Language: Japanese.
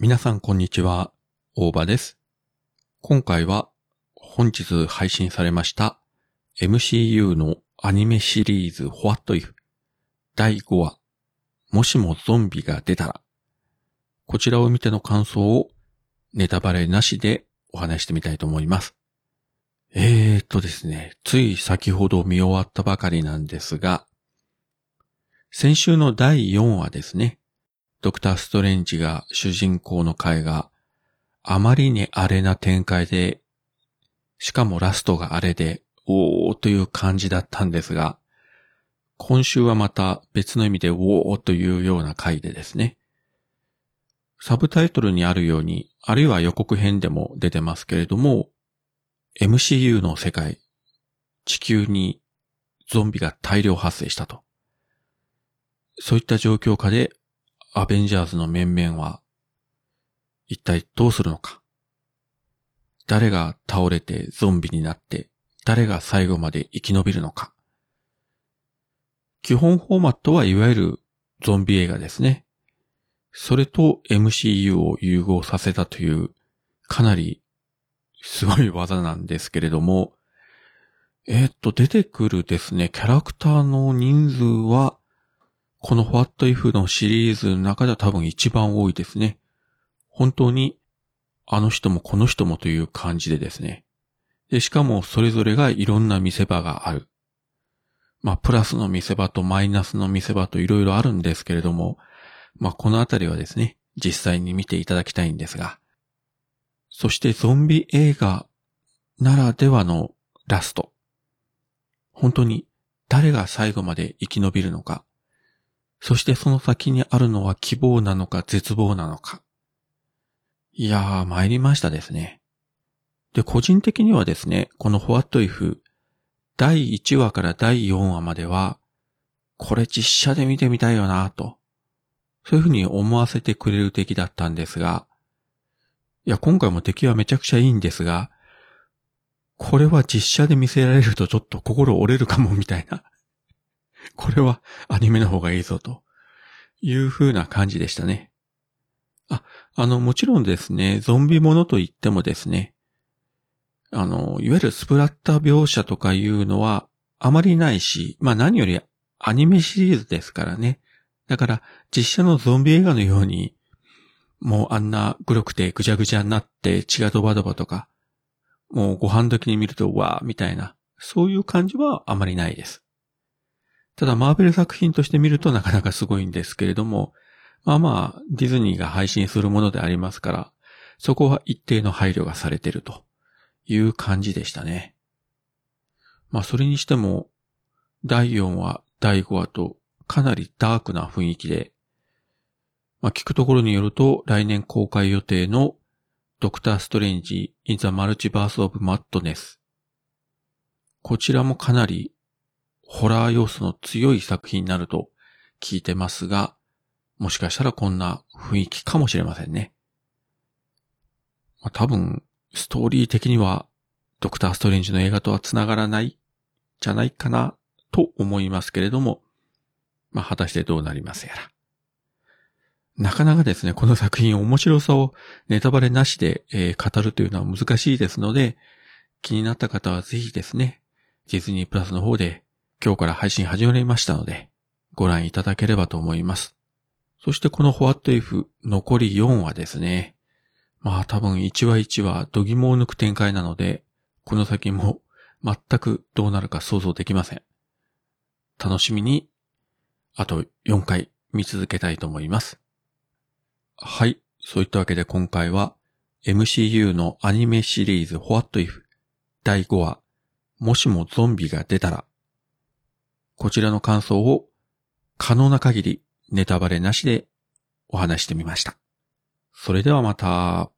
皆さんこんにちは、大場です。今回は本日配信されました MCU のアニメシリーズ What If 第5話。もしもゾンビが出たら。こちらを見ての感想をネタバレなしでお話してみたいと思います。えーとですね、つい先ほど見終わったばかりなんですが、先週の第4話ですね、ドクターストレンジが主人公の回があまりにアレな展開で、しかもラストがあれで、おーという感じだったんですが、今週はまた別の意味でおーというような回でですね、サブタイトルにあるように、あるいは予告編でも出てますけれども、MCU の世界、地球にゾンビが大量発生したと。そういった状況下で、アベンジャーズの面々は、一体どうするのか。誰が倒れてゾンビになって、誰が最後まで生き延びるのか。基本フォーマットはいわゆるゾンビ映画ですね。それと MCU を融合させたという、かなりすごい技なんですけれども、えーっと、出てくるですね、キャラクターの人数は、この What If のシリーズの中では多分一番多いですね。本当に、あの人もこの人もという感じでですね。で、しかもそれぞれがいろんな見せ場がある。まあ、プラスの見せ場とマイナスの見せ場といろいろあるんですけれども、まあ、このあたりはですね、実際に見ていただきたいんですが。そしてゾンビ映画ならではのラスト。本当に誰が最後まで生き延びるのか。そしてその先にあるのは希望なのか絶望なのか。いやー、参りましたですね。で、個人的にはですね、この What If 第1話から第4話までは、これ実写で見てみたいよなと。そういうふうに思わせてくれる敵だったんですが、いや、今回も敵はめちゃくちゃいいんですが、これは実写で見せられるとちょっと心折れるかもみたいな。これはアニメの方がいいぞという風な感じでしたね。あ、あの、もちろんですね、ゾンビものと言ってもですね、あの、いわゆるスプラッタ描写とかいうのはあまりないし、まあ何よりアニメシリーズですからね。だから実写のゾンビ映画のように、もうあんな黒くてぐちゃぐちゃになって血がドバドバとか、もうご飯時に見るとわーみたいな、そういう感じはあまりないです。ただマーベル作品として見るとなかなかすごいんですけれども、まあまあディズニーが配信するものでありますから、そこは一定の配慮がされているという感じでしたね。まあそれにしても、第4話、第5話とかなりダークな雰囲気で、まあ聞くところによると来年公開予定のドクターストレンジ in the Multiverse of Madness。こちらもかなりホラー要素の強い作品になると聞いてますが、もしかしたらこんな雰囲気かもしれませんね。まあ、多分、ストーリー的にはドクターストレンジの映画とは繋がらないじゃないかなと思いますけれども、まあ、果たしてどうなりますやら。なかなかですね、この作品面白さをネタバレなしで、えー語るというのは難しいですので、気になった方はぜひですね、ディズニープラスの方で今日から配信始まりましたので、ご覧いただければと思います。そしてこの What If 残り4話ですね。まあ多分1話1話度肝を抜く展開なので、この先も全くどうなるか想像できません。楽しみに、あと4回見続けたいと思います。はい。そういったわけで今回は MCU のアニメシリーズ What If 第5話もしもゾンビが出たらこちらの感想を可能な限りネタバレなしでお話してみました。それではまた。